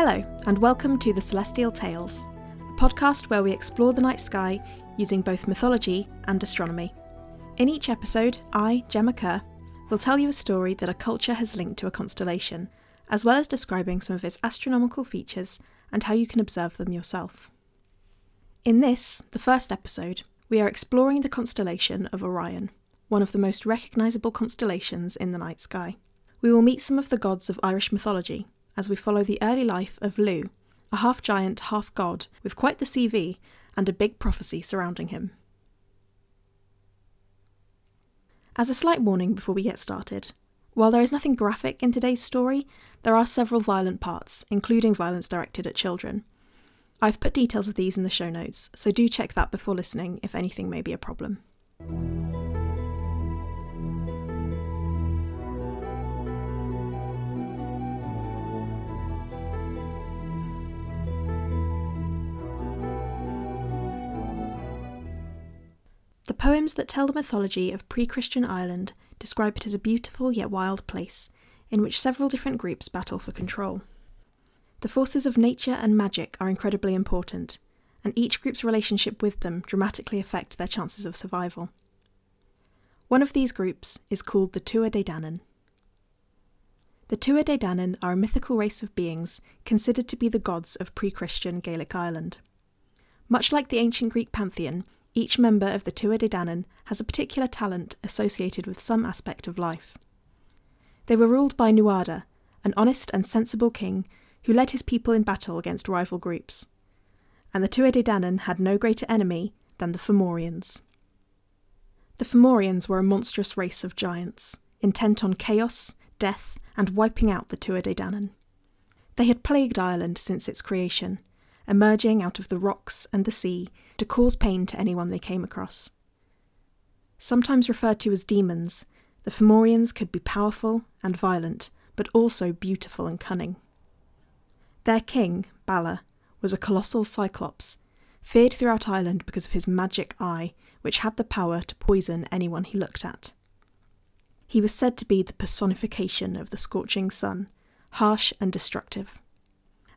Hello, and welcome to The Celestial Tales, a podcast where we explore the night sky using both mythology and astronomy. In each episode, I, Gemma Kerr, will tell you a story that a culture has linked to a constellation, as well as describing some of its astronomical features and how you can observe them yourself. In this, the first episode, we are exploring the constellation of Orion, one of the most recognisable constellations in the night sky. We will meet some of the gods of Irish mythology as we follow the early life of Lugh, a half giant, half god with quite the CV and a big prophecy surrounding him. As a slight warning before we get started, while there is nothing graphic in today's story, there are several violent parts, including violence directed at children. I've put details of these in the show notes, so do check that before listening if anything may be a problem. The poems that tell the mythology of pre Christian Ireland describe it as a beautiful yet wild place, in which several different groups battle for control. The forces of nature and magic are incredibly important, and each group's relationship with them dramatically affect their chances of survival. One of these groups is called the Tuatha Dé Danann. The Tuatha Dé Danann are a mythical race of beings considered to be the gods of pre Christian Gaelic Ireland. Much like the ancient Greek pantheon, each member of the Tuatha Dé Danann has a particular talent associated with some aspect of life. They were ruled by Nuada, an honest and sensible king who led his people in battle against rival groups. And the Tuatha Dé Danann had no greater enemy than the Fomorians. The Fomorians were a monstrous race of giants, intent on chaos, death, and wiping out the Tuatha Dé Danann. They had plagued Ireland since its creation, emerging out of the rocks and the sea to cause pain to anyone they came across. Sometimes referred to as demons, the Fomorians could be powerful and violent, but also beautiful and cunning. Their king, Bala, was a colossal cyclops, feared throughout Ireland because of his magic eye, which had the power to poison anyone he looked at. He was said to be the personification of the scorching sun, harsh and destructive.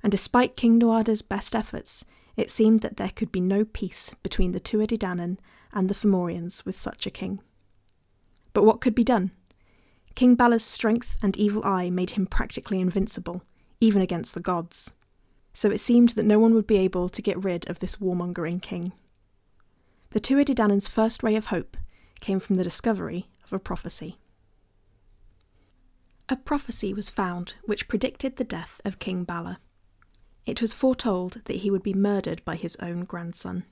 And despite King Nuada's best efforts, it seemed that there could be no peace between the Tuatha Dé Danann and the Fomorians with such a king. But what could be done? King Bala's strength and evil eye made him practically invincible, even against the gods. So it seemed that no one would be able to get rid of this warmongering king. The Tuatha Dé Danann's first ray of hope came from the discovery of a prophecy. A prophecy was found which predicted the death of King Bala. It was foretold that he would be murdered by his own grandson.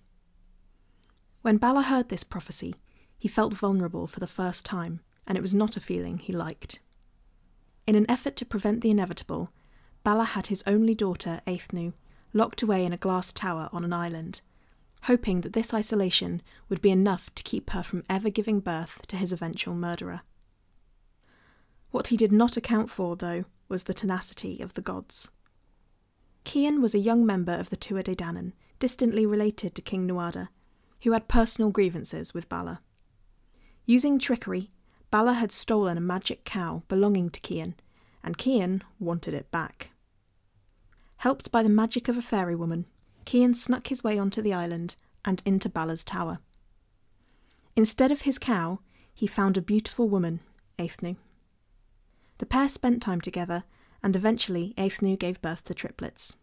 When Bala heard this prophecy, he felt vulnerable for the first time, and it was not a feeling he liked. In an effort to prevent the inevitable, Bala had his only daughter, Aithnu, locked away in a glass tower on an island, hoping that this isolation would be enough to keep her from ever giving birth to his eventual murderer. What he did not account for, though, was the tenacity of the gods. Cian was a young member of the Tuatha Dé Danann, distantly related to King Nuada, who had personal grievances with Bala. Using trickery, Bala had stolen a magic cow belonging to Cian, and Cian wanted it back. Helped by the magic of a fairy woman, Cian snuck his way onto the island and into Bala's tower. Instead of his cow, he found a beautiful woman, Aithnu. The pair spent time together and eventually Aithnu gave birth to triplets.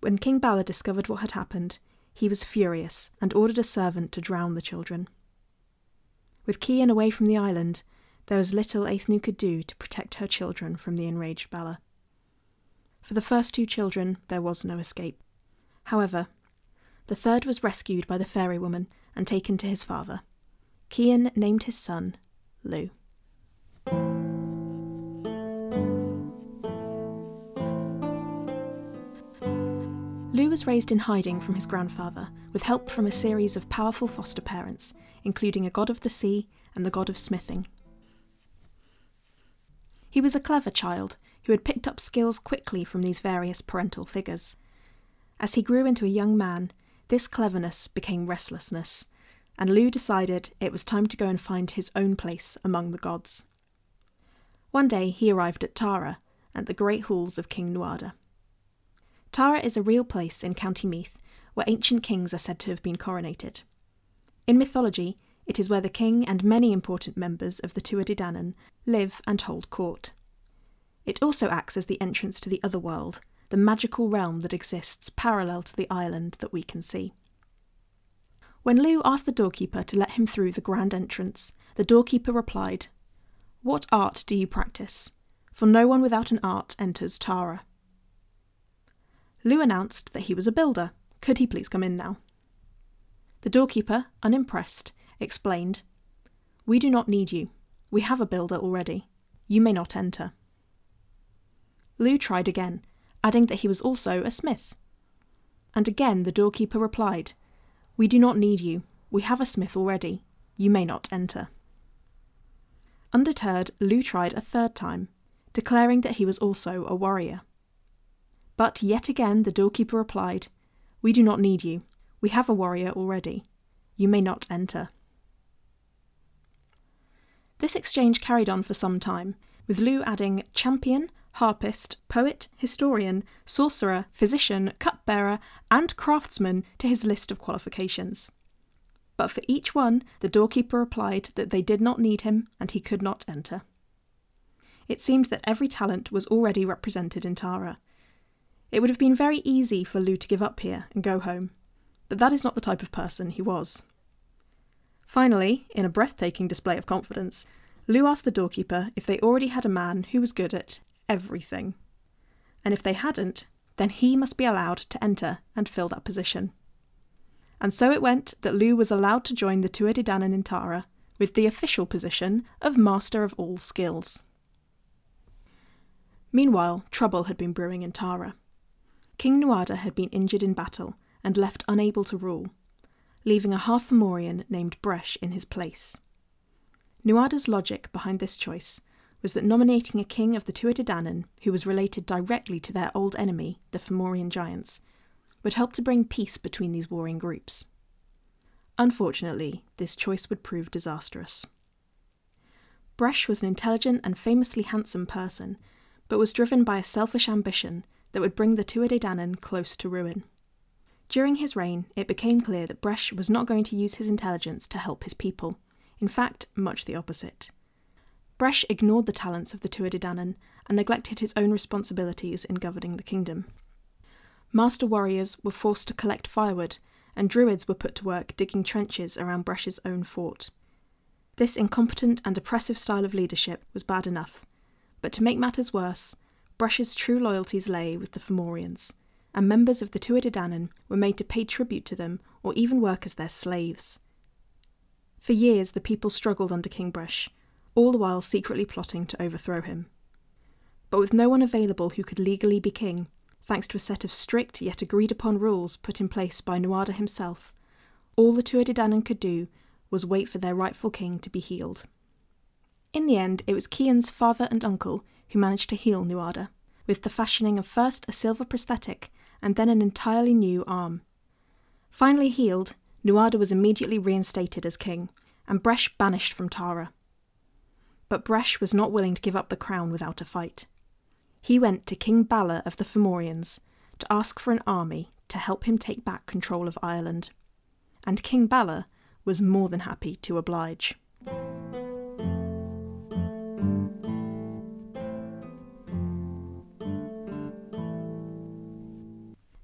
When King Bala discovered what had happened, he was furious and ordered a servant to drown the children. With Cian away from the island, there was little Aithnu could do to protect her children from the enraged Bala. For the first two children, there was no escape. However, the third was rescued by the fairy woman and taken to his father. Cian named his son Lugh. Was raised in hiding from his grandfather, with help from a series of powerful foster parents, including a god of the sea and the god of smithing. He was a clever child who had picked up skills quickly from these various parental figures. As he grew into a young man, this cleverness became restlessness, and Lugh decided it was time to go and find his own place among the gods. One day he arrived at Tara, at the great halls of King Nuada. Tara is a real place in County Meath where ancient kings are said to have been coronated. In mythology, it is where the king and many important members of the Tuatha Dé Danann live and hold court. It also acts as the entrance to the other world, the magical realm that exists parallel to the island that we can see. When Lugh asked the doorkeeper to let him through the grand entrance, the doorkeeper replied, What art do you practice? For no one without an art enters Tara. Lugh announced that he was a builder. Could he please come in now? The doorkeeper, unimpressed, explained, We do not need you. We have a builder already. You may not enter. Lugh tried again, adding that he was also a smith. And again the doorkeeper replied, We do not need you. We have a smith already. You may not enter. Undeterred, Lugh tried a third time, declaring that he was also a warrior. But yet again the doorkeeper replied, We do not need you. We have a warrior already. You may not enter. This exchange carried on for some time, with Lugh adding champion, harpist, poet, historian, sorcerer, physician, cupbearer, and craftsman to his list of qualifications. But for each one, the doorkeeper replied that they did not need him and he could not enter. It seemed that every talent was already represented in Tara. It would have been very easy for Lugh to give up here and go home, but that is not the type of person he was. Finally, in a breathtaking display of confidence, Lugh asked the doorkeeper if they already had a man who was good at everything. And if they hadn't, then he must be allowed to enter and fill that position. And so it went that Lugh was allowed to join the Tuatha Dé Danann in Tara with the official position of Master of All Skills. Meanwhile, trouble had been brewing in Tara. King Nuada had been injured in battle and left unable to rule, leaving a half Fomorian named Bresh in his place. Nuada's logic behind this choice was that nominating a king of the Tuatha who was related directly to their old enemy, the Fomorian giants, would help to bring peace between these warring groups. Unfortunately, this choice would prove disastrous. Bresh was an intelligent and famously handsome person, but was driven by a selfish ambition that would bring the Tuatha Dé Danann close to ruin. During his reign, it became clear that Bresh was not going to use his intelligence to help his people. In fact, much the opposite. Bresh ignored the talents of the Tuatha Dé Danann and neglected his own responsibilities in governing the kingdom. Master warriors were forced to collect firewood, and druids were put to work digging trenches around Bresh's own fort. This incompetent and oppressive style of leadership was bad enough, but to make matters worse, Bresh's true loyalties lay with the Fomorians, and members of the Tuatha Dé Danann were made to pay tribute to them or even work as their slaves. For years the people struggled under King Bresh, all the while secretly plotting to overthrow him. But with no one available who could legally be king, thanks to a set of strict yet agreed upon rules put in place by Nuada himself, all the Tuatha Dé Danann could do was wait for their rightful king to be healed. In the end, it was Cian's father and uncle who managed to heal Nuada, with the fashioning of first a silver prosthetic and then an entirely new arm. Finally healed, Nuada was immediately reinstated as king, and Bresh banished from Tara but Bresh was not willing to give up the crown without a fight. He went to King Balla of the Fomorians to ask for an army to help him take back control of Ireland, and King Balla was more than happy to oblige.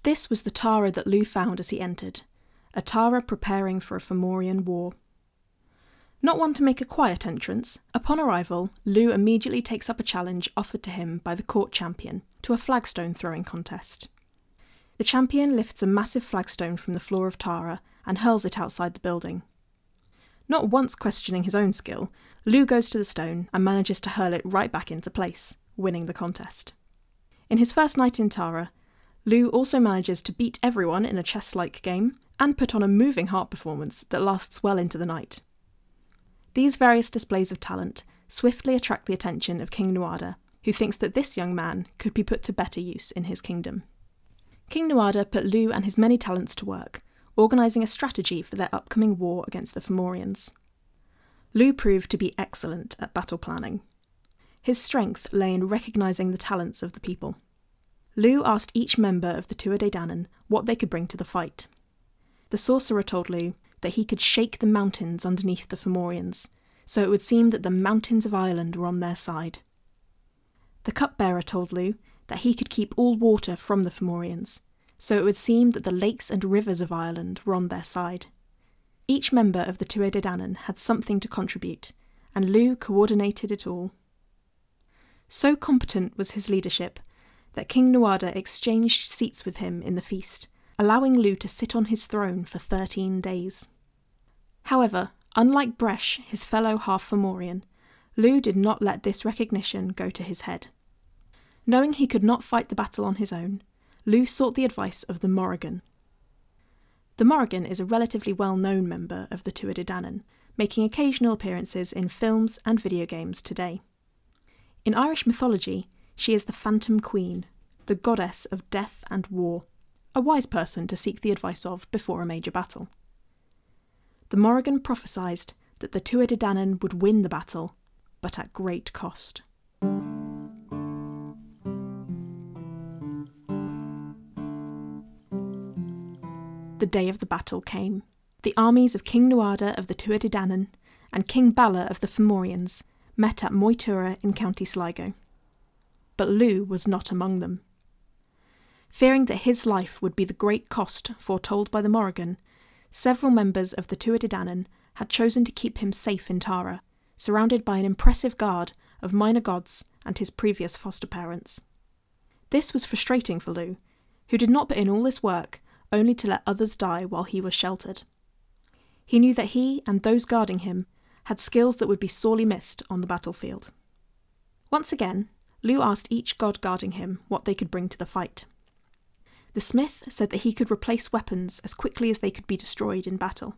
This was the Tara that Lugh found as he entered, a Tara preparing for a Fomorian war. Not one to make a quiet entrance, upon arrival, Lugh immediately takes up a challenge offered to him by the court champion to a flagstone throwing contest. The champion lifts a massive flagstone from the floor of Tara and hurls it outside the building. Not once questioning his own skill, Lugh goes to the stone and manages to hurl it right back into place, winning the contest. In his first night in Tara, Lugh also manages to beat everyone in a chess like game and put on a moving heart performance that lasts well into the night. These various displays of talent swiftly attract the attention of King Nuada, who thinks that this young man could be put to better use in his kingdom. King Nuada put Lugh and his many talents to work, organising a strategy for their upcoming war against the Fomorians. Lugh proved to be excellent at battle planning. His strength lay in recognising the talents of the people. Lugh asked each member of the Tuatha Dé Danann what they could bring to the fight. The sorcerer told Lugh that he could shake the mountains underneath the Fomorians, so it would seem that the mountains of Ireland were on their side. The cupbearer told Lugh that he could keep all water from the Fomorians, so it would seem that the lakes and rivers of Ireland were on their side. Each member of the Tuatha Dé Danann had something to contribute, and Lugh coordinated it all. So competent was his leadership that King Nuada exchanged seats with him in the feast, allowing Lugh to sit on his throne for thirteen days. However, unlike Bresh, his fellow half Fomorian, Lugh did not let this recognition go to his head. Knowing he could not fight the battle on his own, Lugh sought the advice of the Morrigan. The Morrigan is a relatively well known member of the Tuatha Dé Danann, making occasional appearances in films and video games today. In Irish mythology, she is the Phantom Queen, the goddess of death and war, a wise person to seek the advice of before a major battle. The Morrigan prophesied that the Tuatha Dé Danann would win the battle, but at great cost. The day of the battle came. The armies of King Nuada of the Tuatha Dé Danann and King Balla of the Fomorians met at Moytura in County Sligo but Lugh was not among them. Fearing that his life would be the great cost foretold by the Morrigan, several members of the Tuatha Dé Danann had chosen to keep him safe in Tara, surrounded by an impressive guard of minor gods and his previous foster parents. This was frustrating for Lugh, who did not put in all this work only to let others die while he was sheltered. He knew that he and those guarding him had skills that would be sorely missed on the battlefield. Once again, Lugh asked each god guarding him what they could bring to the fight. The smith said that he could replace weapons as quickly as they could be destroyed in battle.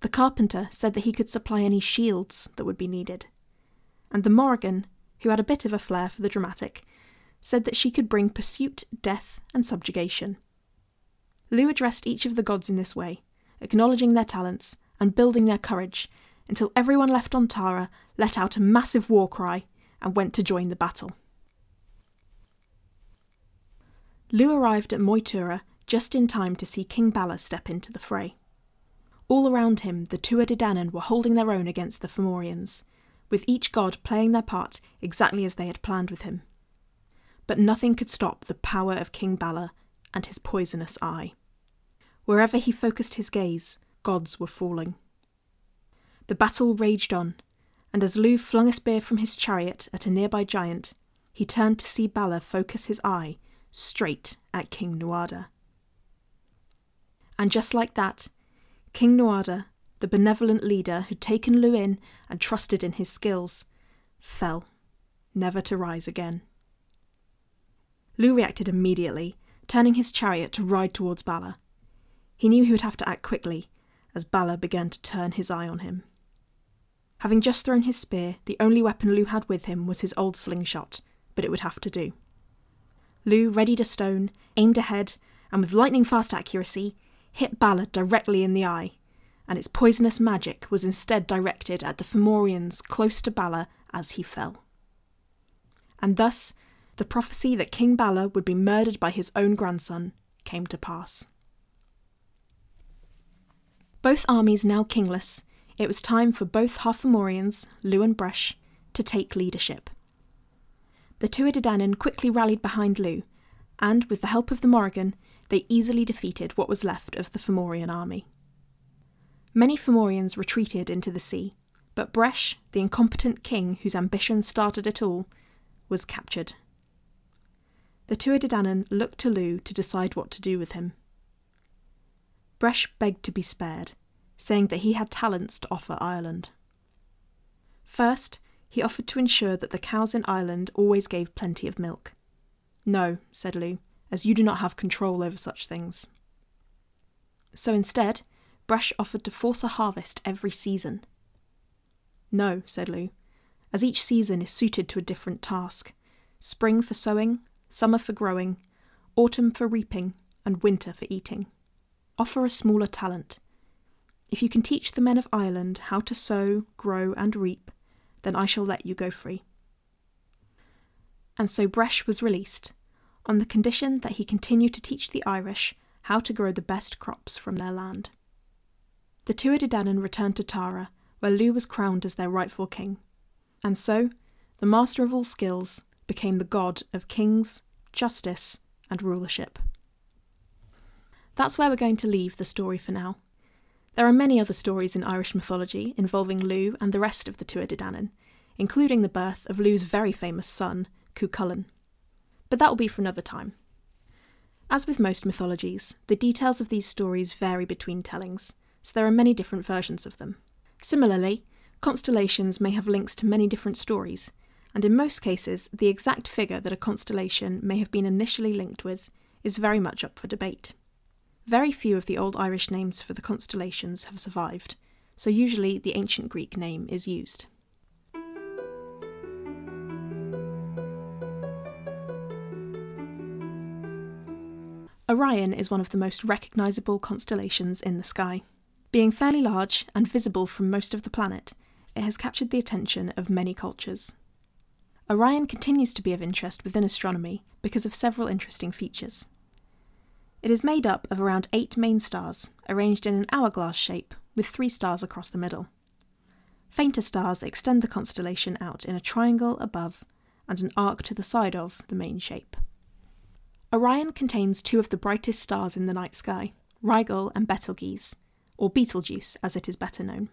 The carpenter said that he could supply any shields that would be needed. And the Morrigan, who had a bit of a flair for the dramatic, said that she could bring pursuit, death, and subjugation. Lugh addressed each of the gods in this way, acknowledging their talents and building their courage, until everyone left on Tara let out a massive war cry and went to join the battle. Lugh arrived at Moytura just in time to see King Balla step into the fray. All around him, the Tuatha were holding their own against the Fomorians, with each god playing their part exactly as they had planned with him. But nothing could stop the power of King Balla and his poisonous eye. Wherever he focused his gaze, gods were falling. The battle raged on, and as Lugh flung a spear from his chariot at a nearby giant, he turned to see Balla focus his eye straight at King Nuada. And just like that, King Nuada, the benevolent leader who'd taken Lugh in and trusted in his skills, fell, never to rise again. Lugh reacted immediately, turning his chariot to ride towards Balla. He knew he would have to act quickly, as Balla began to turn his eye on him. Having just thrown his spear, the only weapon Lugh had with him was his old slingshot, but it would have to do. Lugh readied a stone, aimed ahead, and with lightning fast accuracy, hit Balla directly in the eye, and its poisonous magic was instead directed at the Fomorians close to Balla as he fell. And thus, the prophecy that King Balla would be murdered by his own grandson came to pass. Both armies now kingless, it was time for both Half-Fomorians, Lugh and Bresh, to take leadership. The Tuatha quickly rallied behind Lugh, and with the help of the Morrigan, they easily defeated what was left of the Fomorian army. Many Fomorians retreated into the sea, but Bresh, the incompetent king whose ambition started it all, was captured. The Tuatha looked to Lugh to decide what to do with him. Bresh begged to be spared, saying that he had talents to offer Ireland. First, he offered to ensure that the cows in Ireland always gave plenty of milk. No, said Lugh, as you do not have control over such things. So instead, Bresh offered to force a harvest every season. No, said Lugh, as each season is suited to a different task spring for sowing, summer for growing, autumn for reaping, and winter for eating. Offer a smaller talent, if you can teach the men of Ireland how to sow, grow, and reap, then I shall let you go free. And so Bresh was released, on the condition that he continue to teach the Irish how to grow the best crops from their land. The Tuatha returned to Tara, where Lugh was crowned as their rightful king. And so, the master of all skills became the god of kings, justice, and rulership. That's where we're going to leave the story for now. There are many other stories in Irish mythology involving Lugh and the rest of the Tuatha Dé Danann, including the birth of Lugh's very famous son, Cuchulainn. But that will be for another time. As with most mythologies, the details of these stories vary between tellings, so there are many different versions of them. Similarly, constellations may have links to many different stories, and in most cases, the exact figure that a constellation may have been initially linked with is very much up for debate. Very few of the Old Irish names for the constellations have survived, so usually the ancient Greek name is used. Orion is one of the most recognisable constellations in the sky. Being fairly large and visible from most of the planet, it has captured the attention of many cultures. Orion continues to be of interest within astronomy because of several interesting features. It is made up of around eight main stars, arranged in an hourglass shape, with three stars across the middle. Fainter stars extend the constellation out in a triangle above and an arc to the side of the main shape. Orion contains two of the brightest stars in the night sky, Rigel and Betelgeuse, or Betelgeuse as it is better known.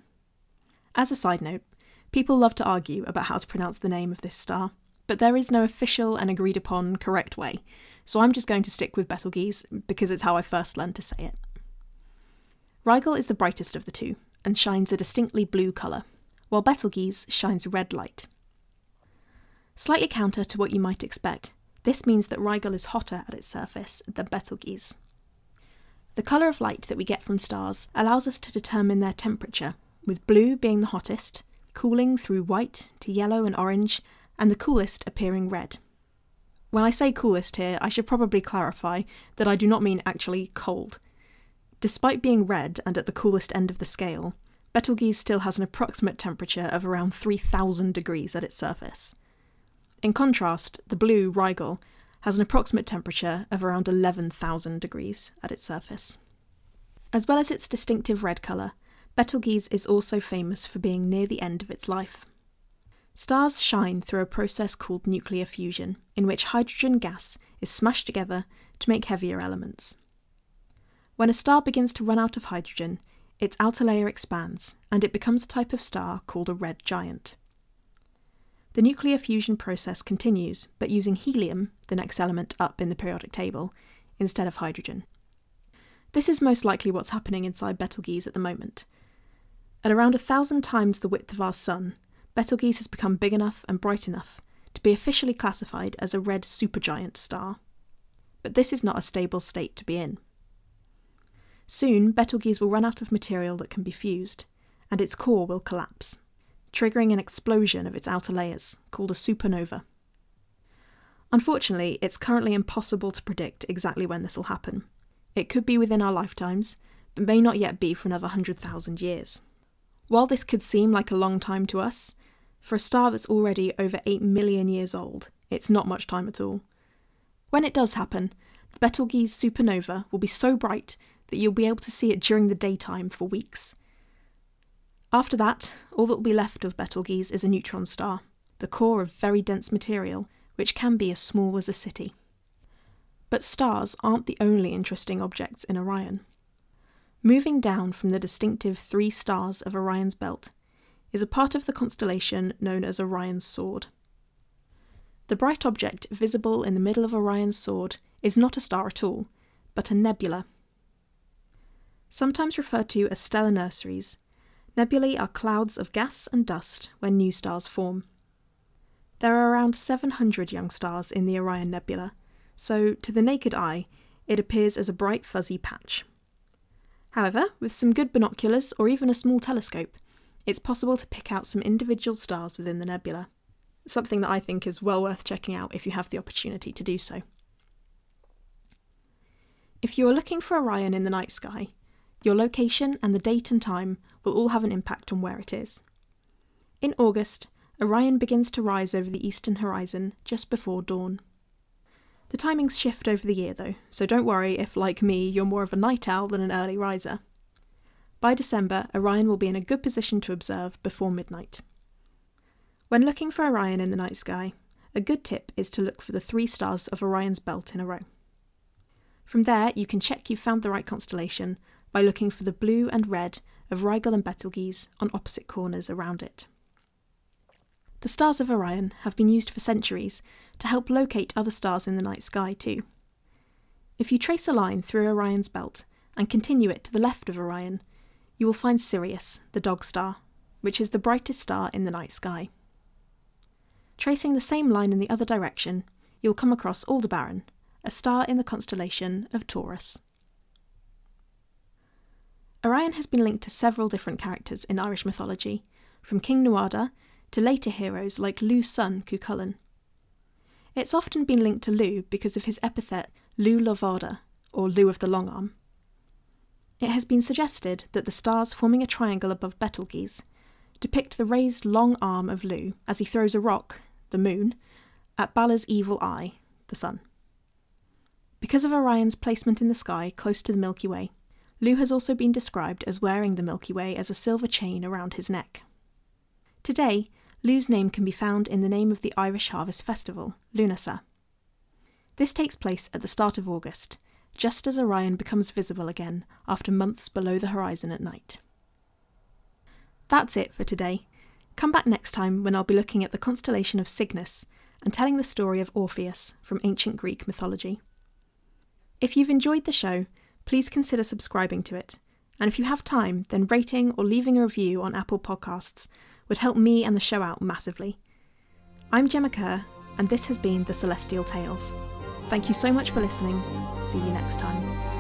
As a side note, people love to argue about how to pronounce the name of this star, but there is no official and agreed upon correct way, so I'm just going to stick with Betelgeuse because it's how I first learned to say it. Rigel is the brightest of the two and shines a distinctly blue colour, while Betelgeuse shines red light. Slightly counter to what you might expect, this means that Rigel is hotter at its surface than Betelgeuse. The colour of light that we get from stars allows us to determine their temperature, with blue being the hottest, cooling through white to yellow and orange, and the coolest appearing red. When I say coolest here, I should probably clarify that I do not mean actually cold. Despite being red and at the coolest end of the scale, Betelgeuse still has an approximate temperature of around 3000 degrees at its surface. In contrast, the blue Rigel has an approximate temperature of around 11,000 degrees at its surface. As well as its distinctive red colour, Betelgeuse is also famous for being near the end of its life. Stars shine through a process called nuclear fusion, in which hydrogen gas is smashed together to make heavier elements. When a star begins to run out of hydrogen, its outer layer expands and it becomes a type of star called a red giant. The nuclear fusion process continues, but using helium, the next element up in the periodic table, instead of hydrogen. This is most likely what's happening inside Betelgeuse at the moment. At around a thousand times the width of our Sun, Betelgeuse has become big enough and bright enough to be officially classified as a red supergiant star. But this is not a stable state to be in. Soon, Betelgeuse will run out of material that can be fused, and its core will collapse triggering an explosion of its outer layers, called a supernova. Unfortunately, it's currently impossible to predict exactly when this will happen. It could be within our lifetimes, but may not yet be for another 100,000 years. While this could seem like a long time to us, for a star that's already over 8 million years old, it's not much time at all. When it does happen, the Betelgeuse supernova will be so bright that you'll be able to see it during the daytime for weeks. After that, all that will be left of Betelgeuse is a neutron star, the core of very dense material, which can be as small as a city. But stars aren't the only interesting objects in Orion. Moving down from the distinctive three stars of Orion's belt is a part of the constellation known as Orion's Sword. The bright object visible in the middle of Orion's sword is not a star at all, but a nebula. Sometimes referred to as stellar nurseries, Nebulae are clouds of gas and dust when new stars form. There are around 700 young stars in the Orion Nebula, so to the naked eye, it appears as a bright fuzzy patch. However, with some good binoculars or even a small telescope, it's possible to pick out some individual stars within the nebula, something that I think is well worth checking out if you have the opportunity to do so. If you are looking for Orion in the night sky, your location and the date and time will all have an impact on where it is. In August, Orion begins to rise over the eastern horizon just before dawn. The timings shift over the year though, so don't worry if, like me, you're more of a night owl than an early riser. By December, Orion will be in a good position to observe before midnight. When looking for Orion in the night sky, a good tip is to look for the three stars of Orion's belt in a row. From there, you can check you've found the right constellation by looking for the blue and red of Rigel and Betelgeuse on opposite corners around it. The stars of Orion have been used for centuries to help locate other stars in the night sky, too. If you trace a line through Orion's belt and continue it to the left of Orion, you will find Sirius, the dog star, which is the brightest star in the night sky. Tracing the same line in the other direction, you'll come across Aldebaran, a star in the constellation of Taurus. Orion has been linked to several different characters in Irish mythology, from King Nuada to later heroes like Lugh's son, Cuchulainn. It's often been linked to Lugh because of his epithet Lugh Lámhfhada, or Lugh of the Long Arm. It has been suggested that the stars forming a triangle above Betelgeuse depict the raised long arm of Lugh as he throws a rock, the moon, at Bala's evil eye, the sun. Because of Orion's placement in the sky close to the Milky Way, Lugh has also been described as wearing the Milky Way as a silver chain around his neck. Today, Lugh's name can be found in the name of the Irish Harvest Festival, Lughnasadh. This takes place at the start of August, just as Orion becomes visible again after months below the horizon at night. That's it for today. Come back next time when I'll be looking at the constellation of Cygnus and telling the story of Orpheus from ancient Greek mythology. If you've enjoyed the show, please consider subscribing to it. And if you have time, then rating or leaving a review on Apple Podcasts would help me and the show out massively. I'm Gemma Kerr, and this has been The Celestial Tales. Thank you so much for listening. See you next time.